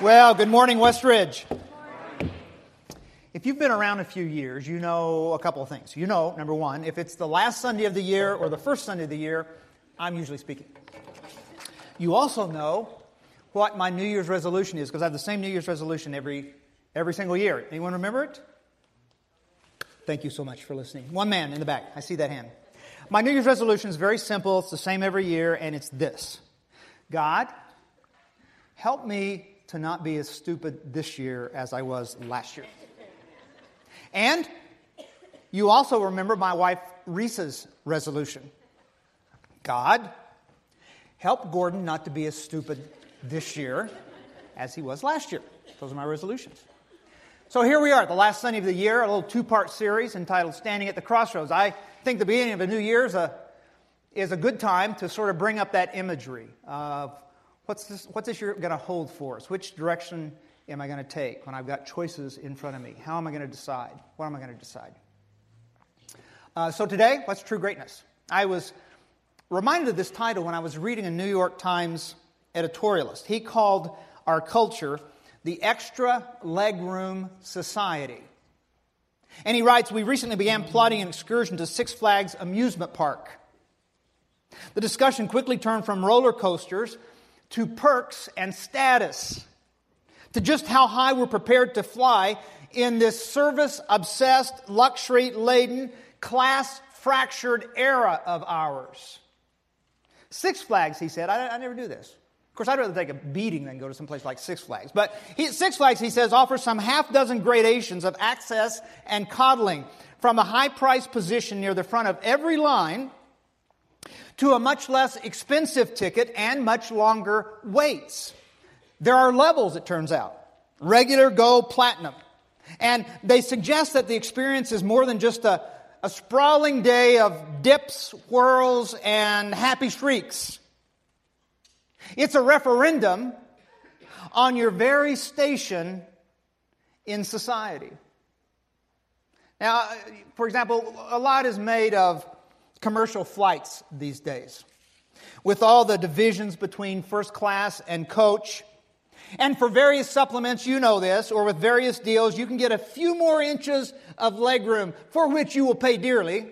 Well, good morning, Westridge. If you've been around a few years, you know a couple of things. You know, number one, if it's the last Sunday of the year or the first Sunday of the year, I'm usually speaking. You also know what my New Year's resolution is because I have the same New Year's resolution every, every single year. Anyone remember it? Thank you so much for listening. One man in the back. I see that hand. My New Year's resolution is very simple. It's the same every year, and it's this God, help me to not be as stupid this year as I was last year. And you also remember my wife Reese's resolution God, help Gordon not to be as stupid this year as he was last year. Those are my resolutions. So here we are, the last Sunday of the year, a little two part series entitled Standing at the Crossroads. I think the beginning of a new year is a, is a good time to sort of bring up that imagery of What's this, what's this year going to hold for us? Which direction am I going to take when I've got choices in front of me? How am I going to decide? What am I going to decide? Uh, so today, what's true greatness? I was reminded of this title when I was reading a New York Times editorialist. He called our culture the extra legroom society. And he writes, We recently began plotting an excursion to Six Flags amusement park. The discussion quickly turned from roller coasters to perks and status, to just how high we're prepared to fly in this service obsessed, luxury laden, class fractured era of ours. Six Flags, he said, I, I, never do this. Of course, I'd rather take a beating than go to some place like Six Flags. But he, Six Flags, he says, offers some half dozen gradations of access and coddling from a high priced position near the front of every line to a much less expensive ticket and much longer waits. There are levels, it turns out. Regular, gold, platinum. And they suggest that the experience is more than just a, a sprawling day of dips, whirls, and happy shrieks. It's a referendum on your very station in society. Now, uh, for example, a lot is made of commercial flights these days. With all the divisions between first class and coach. And for various supplements, you know this, or with various deals, you can get a few more inches of legroom for which you will pay dearly.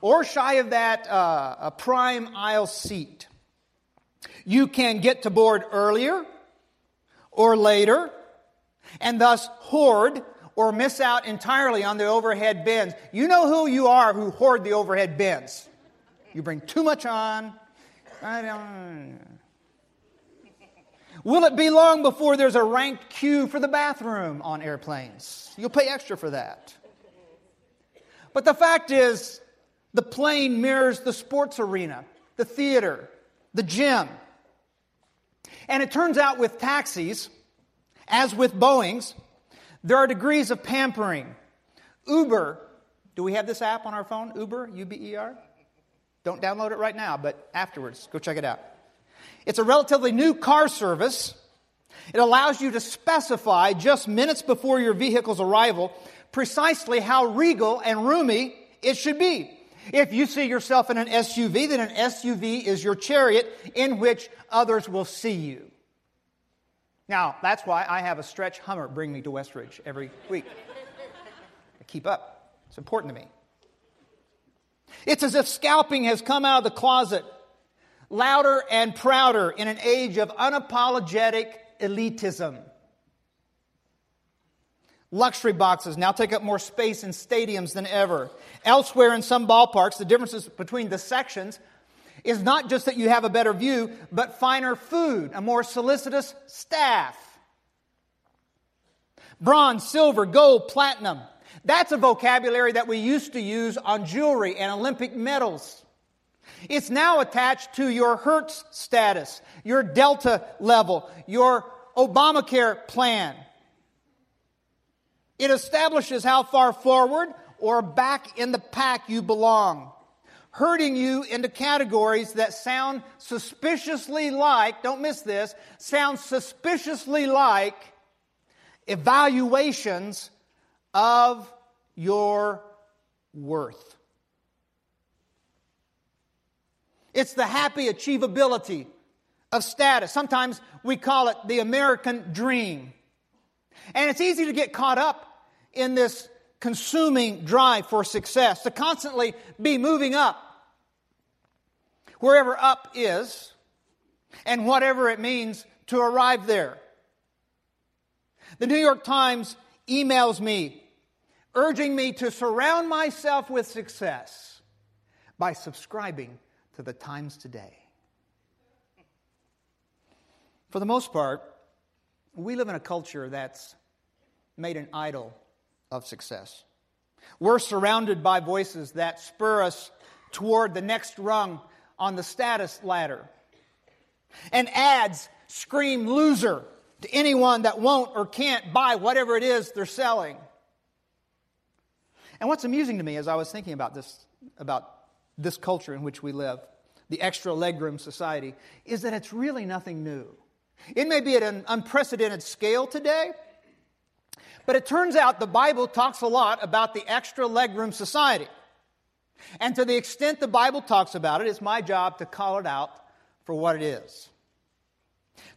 Or shy of that, uh, a prime aisle seat. You can get to board earlier or later and thus hoard or miss out entirely on the overhead bins. You know who you are who hoard the overhead bins. You bring too much on. I don't. Will it be long before there's a ranked queue for the bathroom on airplanes? You'll pay extra for that. But the fact is, the plane mirrors the sports arena, the theater, the gym. And it turns out with taxis, as with Boeings, there are degrees of pampering. Uber, do we have this app on our phone? Uber, U B E R? Don't download it right now, but afterwards, go check it out. It's a relatively new car service. It allows you to specify just minutes before your vehicle's arrival precisely how regal and roomy it should be. If you see yourself in an SUV, then an SUV is your chariot in which others will see you. Now, that's why I have a stretch Hummer bring me to Westridge every week. I keep up. It's important to me. It's as if scalping has come out of the closet, louder and prouder in an age of unapologetic elitism. Luxury boxes now take up more space in stadiums than ever. Elsewhere in some ballparks, the differences between the sections is not just that you have a better view, but finer food, a more solicitous staff. Bronze, silver, gold, platinum. That's a vocabulary that we used to use on jewelry and Olympic medals. It's now attached to your Hertz status, your Delta level, your Obamacare plan. It establishes how far forward or back in the pack you belong herding you into categories that sound suspiciously like, don't miss this, sound suspiciously like evaluations of your worth. It's the happy achievability of status. Sometimes we call it the American dream. And it's easy to get caught up in this consuming drive for success, to constantly be moving up. Wherever up is, and whatever it means to arrive there. The New York Times emails me urging me to surround myself with success by subscribing to the Times Today. For the most part, we live in a culture that's made an idol of success. We're surrounded by voices that spur us toward the next rung on the status ladder. And ads scream loser to anyone that won't or can't buy whatever it is they're selling. And what's amusing to me as I was thinking about this, about this culture in which we live, the extra legroom society, is that it's really nothing new. It may be at an unprecedented scale today, but it turns out the Bible talks a lot about the extra legroom society. And to the extent the Bible talks about it, it's my job to call it out for what it is.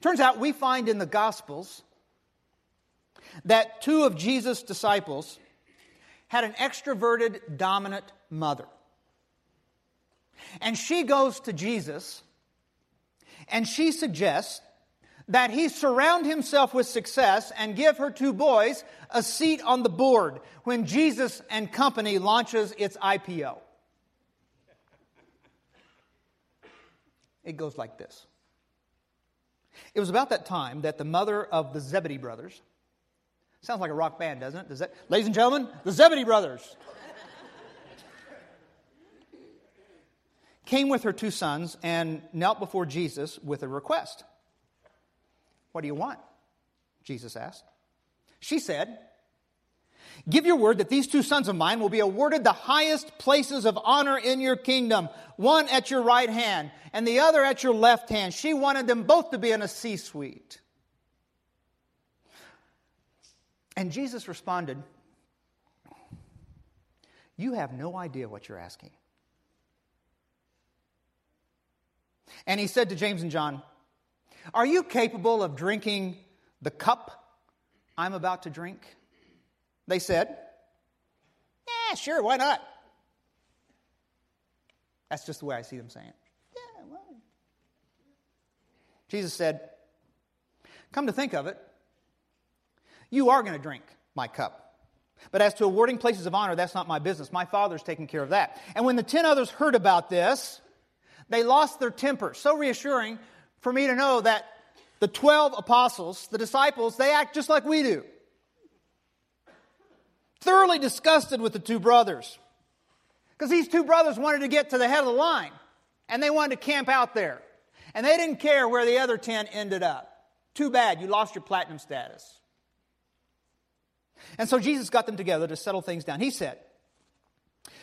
Turns out we find in the Gospels that two of Jesus' disciples had an extroverted, dominant mother. And she goes to Jesus and she suggests that he surround himself with success and give her two boys a seat on the board when Jesus and Company launches its IPO. It goes like this. It was about that time that the mother of the Zebedee brothers, sounds like a rock band, doesn't it? Does that, ladies and gentlemen, the Zebedee brothers, came with her two sons and knelt before Jesus with a request. What do you want? Jesus asked. She said, Give your word that these two sons of mine will be awarded the highest places of honor in your kingdom, one at your right hand and the other at your left hand. She wanted them both to be in a C suite. And Jesus responded, You have no idea what you're asking. And he said to James and John, Are you capable of drinking the cup I'm about to drink? They said, Yeah, sure, why not? That's just the way I see them saying it. Yeah, well. Jesus said, Come to think of it, you are going to drink my cup. But as to awarding places of honor, that's not my business. My Father's taking care of that. And when the ten others heard about this, they lost their temper. So reassuring for me to know that the 12 apostles, the disciples, they act just like we do thoroughly disgusted with the two brothers. Because these two brothers wanted to get to the head of the line, and they wanted to camp out there. And they didn't care where the other 10 ended up. Too bad, you lost your platinum status. And so Jesus got them together to settle things down. He said,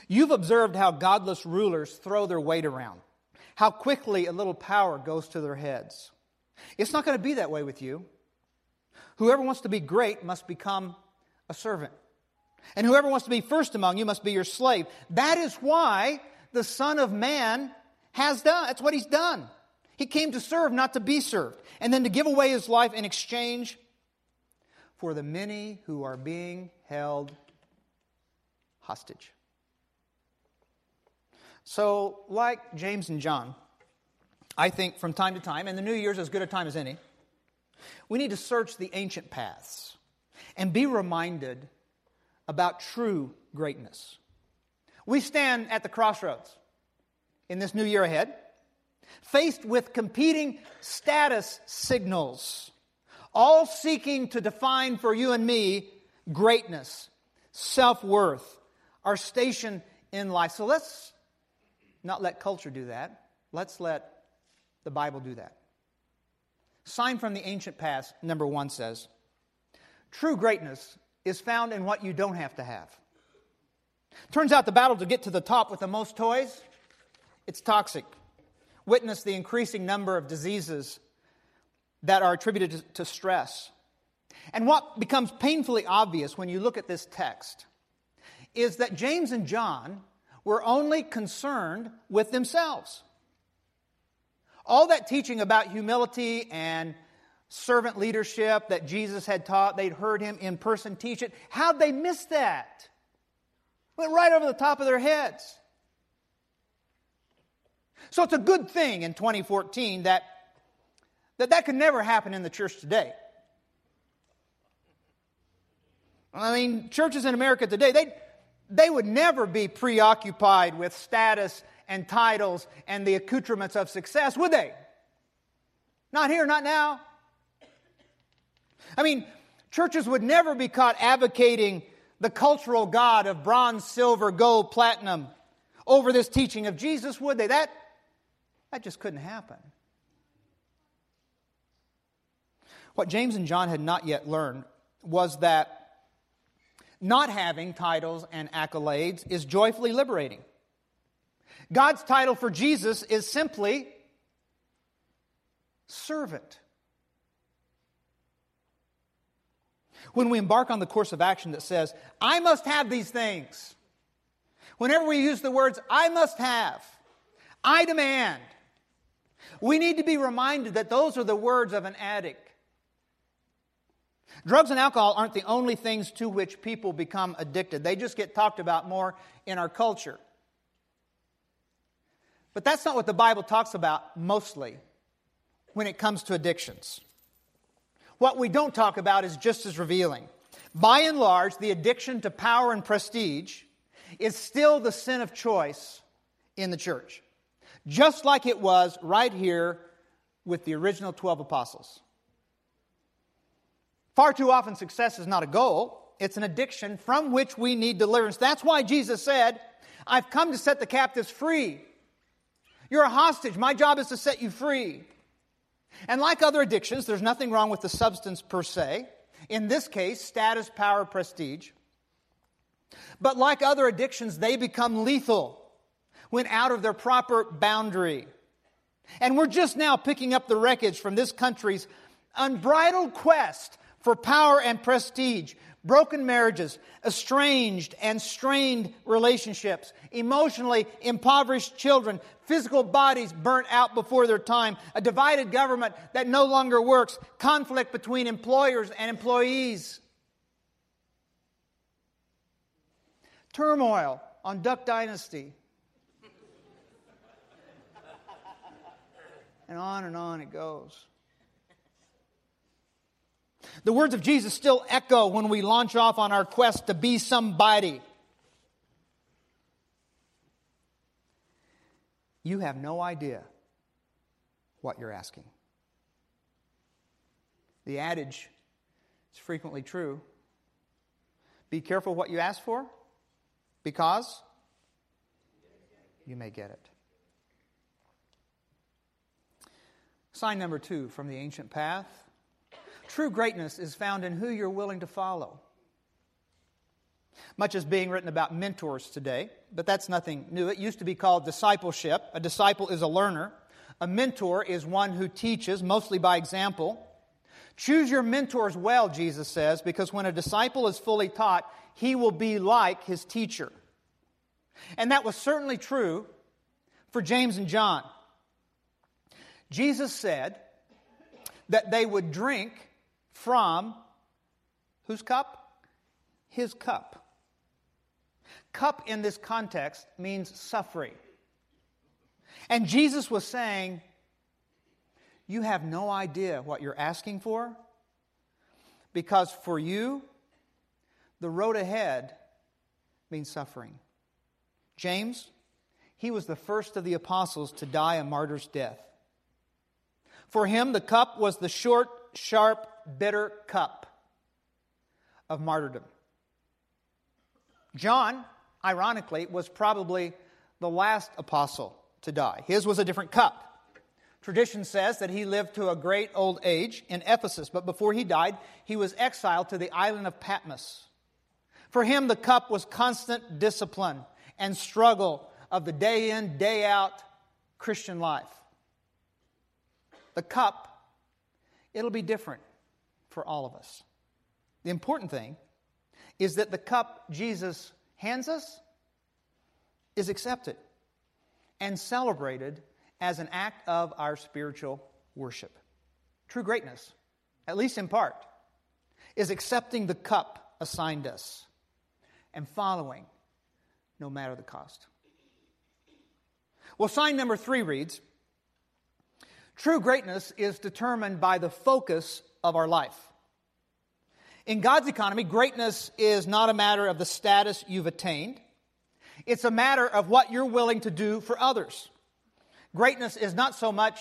You've observed how godless rulers throw their weight around, how quickly a little power goes to their heads. It's not going to be that way with you. Whoever wants to be great must become a servant. And whoever wants to be first among you must be your slave. That is why the Son of Man has done. That's what he's done. He came to serve, not to be served, and then to give away his life in exchange for the many who are being held hostage. So, like James and John, I think from time to time, and the New Year's as good a time as any, we need to search the ancient paths and be reminded about true greatness. We stand at the crossroads in this new year ahead, faced with competing status signals, all seeking to define for you and me greatness, self worth, our station in life. So let's not let culture do that. Let's let the Bible do that. Sign from the ancient past, number one says True greatness is found in what you don't have to have. Turns out the battle to get to the top with the most toys, it's toxic. Witness the increasing number of diseases that are attributed to stress. And what becomes painfully obvious when you look at this text is that James and John were only concerned with themselves. All that teaching about humility and servant leadership that Jesus had taught, they'd heard him in person teach it. How'd they miss that? Went right over the top of their heads. So it's a good thing in 2014 that that, that could never happen in the church today. I mean, churches in America today, they, they would never be preoccupied with status and titles and the accoutrements of success, would they? Not here, not now. I mean, churches would never be caught advocating the cultural God of bronze, silver, gold, platinum over this teaching of Jesus, would they? That, that just couldn't happen. What James and John had not yet learned was that not having titles and accolades is joyfully liberating. God's title for Jesus is simply servant. When we embark on the course of action that says, I must have these things, whenever we use the words, I must have, I demand, we need to be reminded that those are the words of an addict. Drugs and alcohol aren't the only things to which people become addicted. They just get talked about more in our culture. But that's not what the Bible talks about mostly when it comes to addictions. What we don't talk about is just as revealing. By and large, the addiction to power and prestige is still the sin of choice in the church, just like it was right here with the original 12 apostles. Far too often, success is not a goal, it's an addiction from which we need deliverance. That's why Jesus said, I've come to set the captives free. You're a hostage. My job is to set you free. And like other addictions, there's nothing wrong with the substance per se. In this case, status, power, prestige. But like other addictions, they become lethal when out of their proper boundary. And we're just now picking up the wreckage from this country's unbridled quest for power and prestige, broken marriages, estranged and strained relationships, emotionally impoverished children, physical bodies burnt out before their time, a divided government that no longer works, conflict between employers and employees, turmoil on Duck Dynasty. and on and on it goes. The words of Jesus still echo when we launch off on our quest to be somebody. You have no idea what you're asking. The adage is frequently true be careful what you ask for because you may get it. Sign number two from the ancient path True greatness is found in who you're willing to follow. Much is being written about mentors today, but that's nothing new. It used to be called discipleship. A disciple is a learner. A mentor is one who teaches, mostly by example. Choose your mentors well, Jesus says, because when a disciple is fully taught, he will be like his teacher. And that was certainly true for James and John. Jesus said that they would drink from whose cup? His cup. Cup in this context means suffering. And Jesus was saying, You have no idea what you're asking for, because for you, the road ahead means suffering. James, he was the first of the apostles to die a martyr's death. For him, the cup was the short, sharp bitter cup of martyrdom. John, ironically, was probably the last apostle to die. His was a different cup. Tradition says that he lived to a great old age in Ephesus, but before he died, he was exiled to the island of Patmos. For him, the cup was constant discipline and struggle of the day in, day out Christian life. The cup, it'll be different for all of us. The important thing is that the cup Jesus hands us is accepted and celebrated as an act of our spiritual worship. True greatness, at least in part, is accepting the cup assigned us and following no matter the cost. Well, sign number three reads True greatness is determined by the focus of our life. In God's economy, greatness is not a matter of the status you've attained, it's a matter of what you're willing to do for others. Greatness is not so much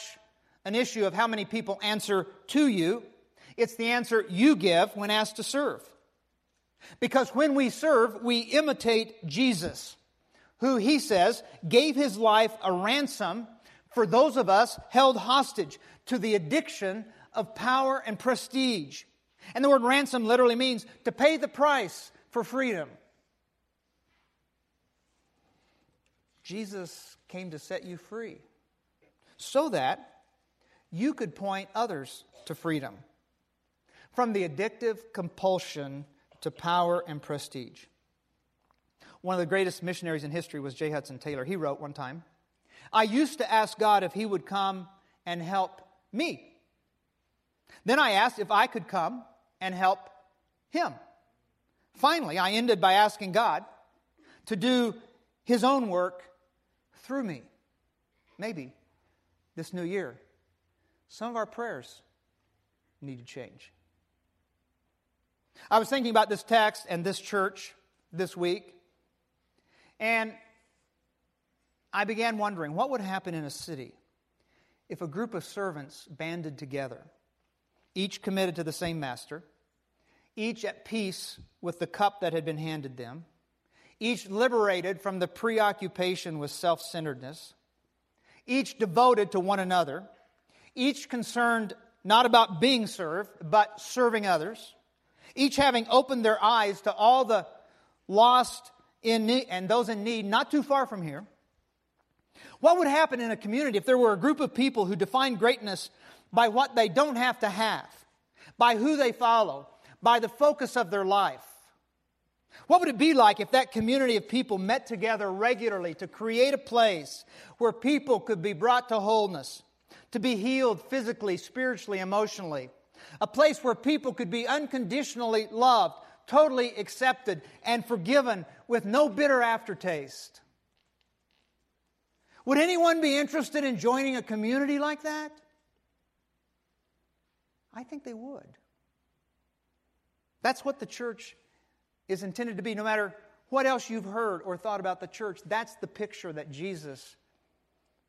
an issue of how many people answer to you, it's the answer you give when asked to serve. Because when we serve, we imitate Jesus, who he says gave his life a ransom for those of us held hostage to the addiction of power and prestige. And the word ransom literally means to pay the price for freedom. Jesus came to set you free so that you could point others to freedom from the addictive compulsion to power and prestige. One of the greatest missionaries in history was J. Hudson Taylor. He wrote one time, I used to ask God if He would come and help me. Then I asked if I could come and help Him. Finally, I ended by asking God to do His own work through me. Maybe this new year, some of our prayers need to change. I was thinking about this text and this church this week, and I began wondering what would happen in a city if a group of servants banded together, each committed to the same master, each at peace with the cup that had been handed them, each liberated from the preoccupation with self centeredness, each devoted to one another, each concerned not about being served, but serving others, each having opened their eyes to all the lost in need, and those in need not too far from here. What would happen in a community if there were a group of people who defined greatness by what they don't have to have, by who they follow, by the focus of their life? What would it be like if that community of people met together regularly to create a place where people could be brought to wholeness, to be healed physically, spiritually, emotionally? A place where people could be unconditionally loved, totally accepted, and forgiven with no bitter aftertaste. Would anyone be interested in joining a community like that? I think they would. That's what the church is intended to be. No matter what else you've heard or thought about the church, that's the picture that Jesus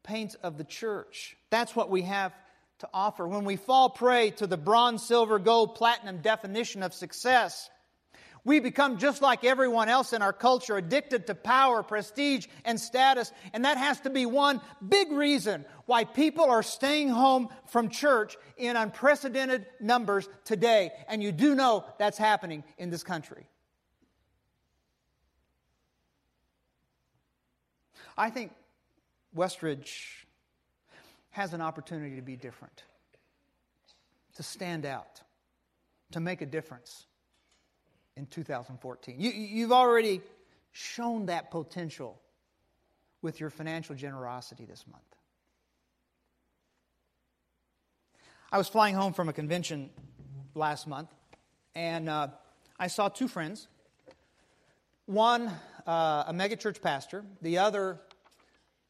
paints of the church. That's what we have to offer. When we fall prey to the bronze, silver, gold, platinum definition of success, we become just like everyone else in our culture, addicted to power, prestige, and status. And that has to be one big reason why people are staying home from church in unprecedented numbers today. And you do know that's happening in this country. I think Westridge has an opportunity to be different, to stand out, to make a difference in 2014. You, you've already shown that potential with your financial generosity this month. I was flying home from a convention last month, and uh, I saw two friends. One, uh, a megachurch pastor, the other,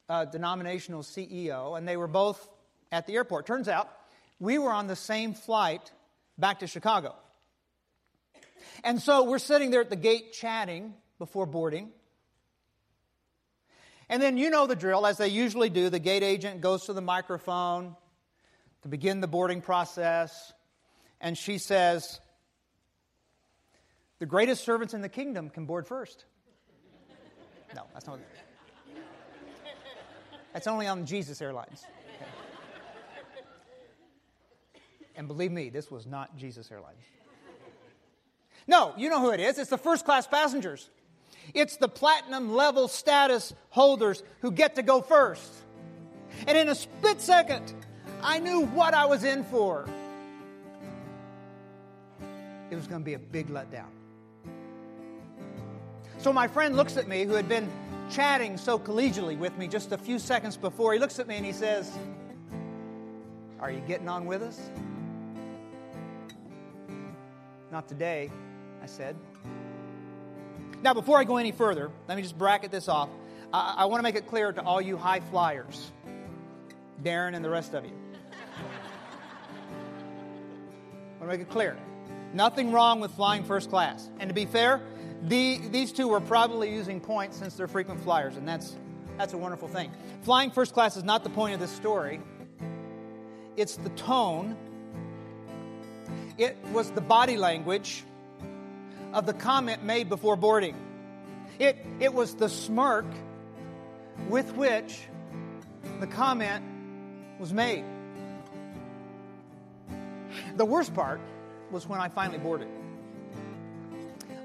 uh, denominational CEO, and they were both at the airport. Turns out we were on the same flight back to Chicago. And so we're sitting there at the gate chatting before boarding. And then you know the drill, as they usually do. The gate agent goes to the microphone to begin the boarding process, and she says, The greatest servants in the kingdom can board first. No, that's not. That's only on Jesus Airlines. Okay. And believe me, this was not Jesus Airlines. No, you know who it is. It's the first class passengers. It's the platinum level status holders who get to go first. And in a split second, I knew what I was in for. It was going to be a big letdown. So my friend looks at me, who had been chatting so collegially with me just a few seconds before. He looks at me and he says, Are you getting on with us? Not today, I said. Now, before I go any further, let me just bracket this off. I, I want to make it clear to all you high flyers, Darren and the rest of you. I want to make it clear. Nothing wrong with flying first class. And to be fair, the, these two were probably using points since they're frequent flyers, and that's, that's a wonderful thing. Flying first class is not the point of this story, it's the tone, it was the body language of the comment made before boarding. It, it was the smirk with which the comment was made. The worst part was when I finally boarded.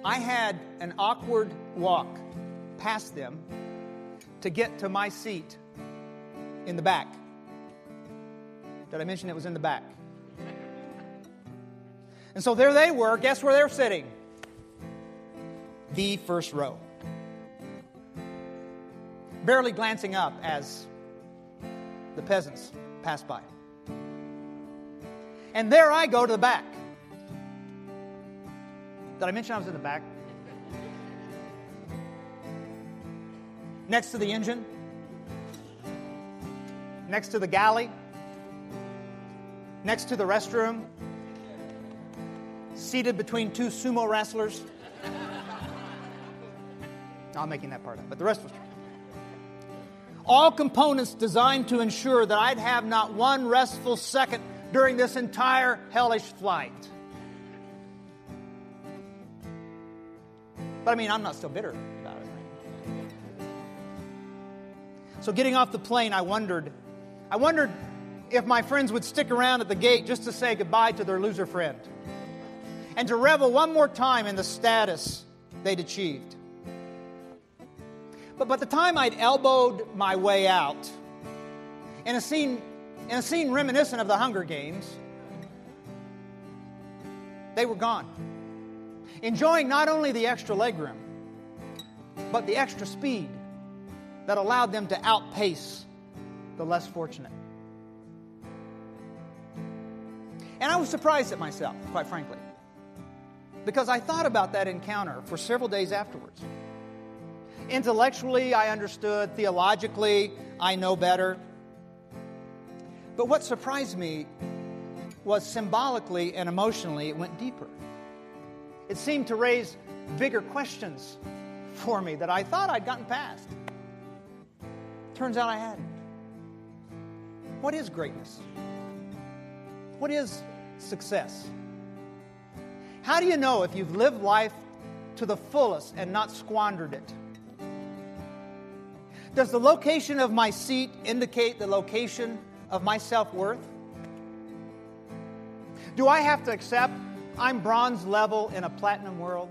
I had an awkward walk past them to get to my seat in the back. Did I mention it was in the back? And so there they were. Guess where they're sitting? The first row. Barely glancing up as the peasants pass by. And there I go to the back. Did I mention I was in the back? Next to the engine, next to the galley, next to the restroom, seated between two sumo wrestlers. I'm making that part up, but the rest was true. All components designed to ensure that I'd have not one restful second during this entire hellish flight. But I mean, I'm not still bitter about it. So getting off the plane, I wondered, I wondered if my friends would stick around at the gate just to say goodbye to their loser friend and to revel one more time in the status they'd achieved. But by the time I'd elbowed my way out, in a scene, in a scene reminiscent of the Hunger Games, they were gone enjoying not only the extra legroom, but the extra speed that allowed them to outpace the less fortunate. And I was surprised at myself, quite frankly, because I thought about that encounter for several days afterwards. Intellectually, I understood. Theologically, I know better. But what surprised me was symbolically and emotionally, it went deeper. It seemed to raise bigger questions for me that I thought I'd gotten past. Turns out I hadn't. What is greatness? What is success? How do you know if you've lived life to the fullest and not squandered it? Does the location of my seat indicate the location of my self worth? Do I have to accept I'm bronze level in a platinum world.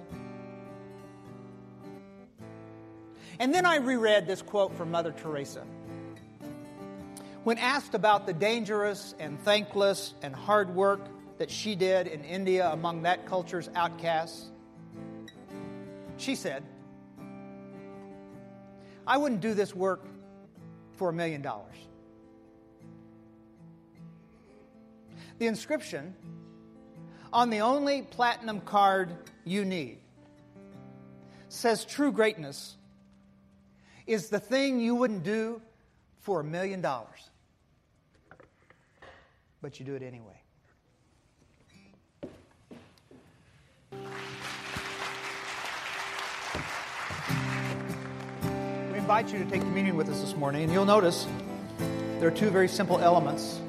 And then I reread this quote from Mother Teresa. When asked about the dangerous and thankless and hard work that she did in India among that culture's outcasts, she said, I wouldn't do this work for a million dollars. The inscription on the only platinum card you need says true greatness is the thing you wouldn't do for a million dollars. But you do it anyway. Invite you to take communion with us this morning, and you'll notice there are two very simple elements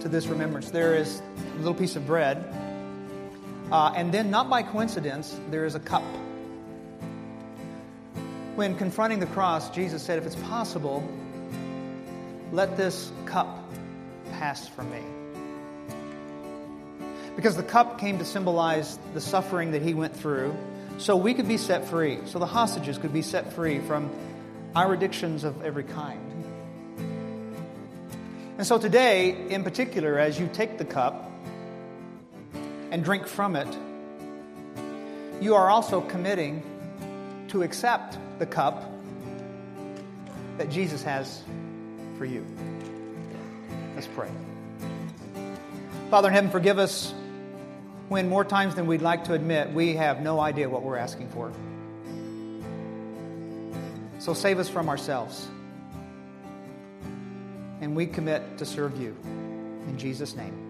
to this remembrance. There is a little piece of bread, uh, and then, not by coincidence, there is a cup. When confronting the cross, Jesus said, If it's possible, let this cup pass from me. Because the cup came to symbolize the suffering that he went through, so we could be set free, so the hostages could be set free from our addictions of every kind. And so today, in particular, as you take the cup and drink from it, you are also committing to accept the cup that Jesus has for you. Let's pray. Father in heaven, forgive us when more times than we'd like to admit we have no idea what we're asking for. So save us from ourselves. And we commit to serve you. In Jesus' name.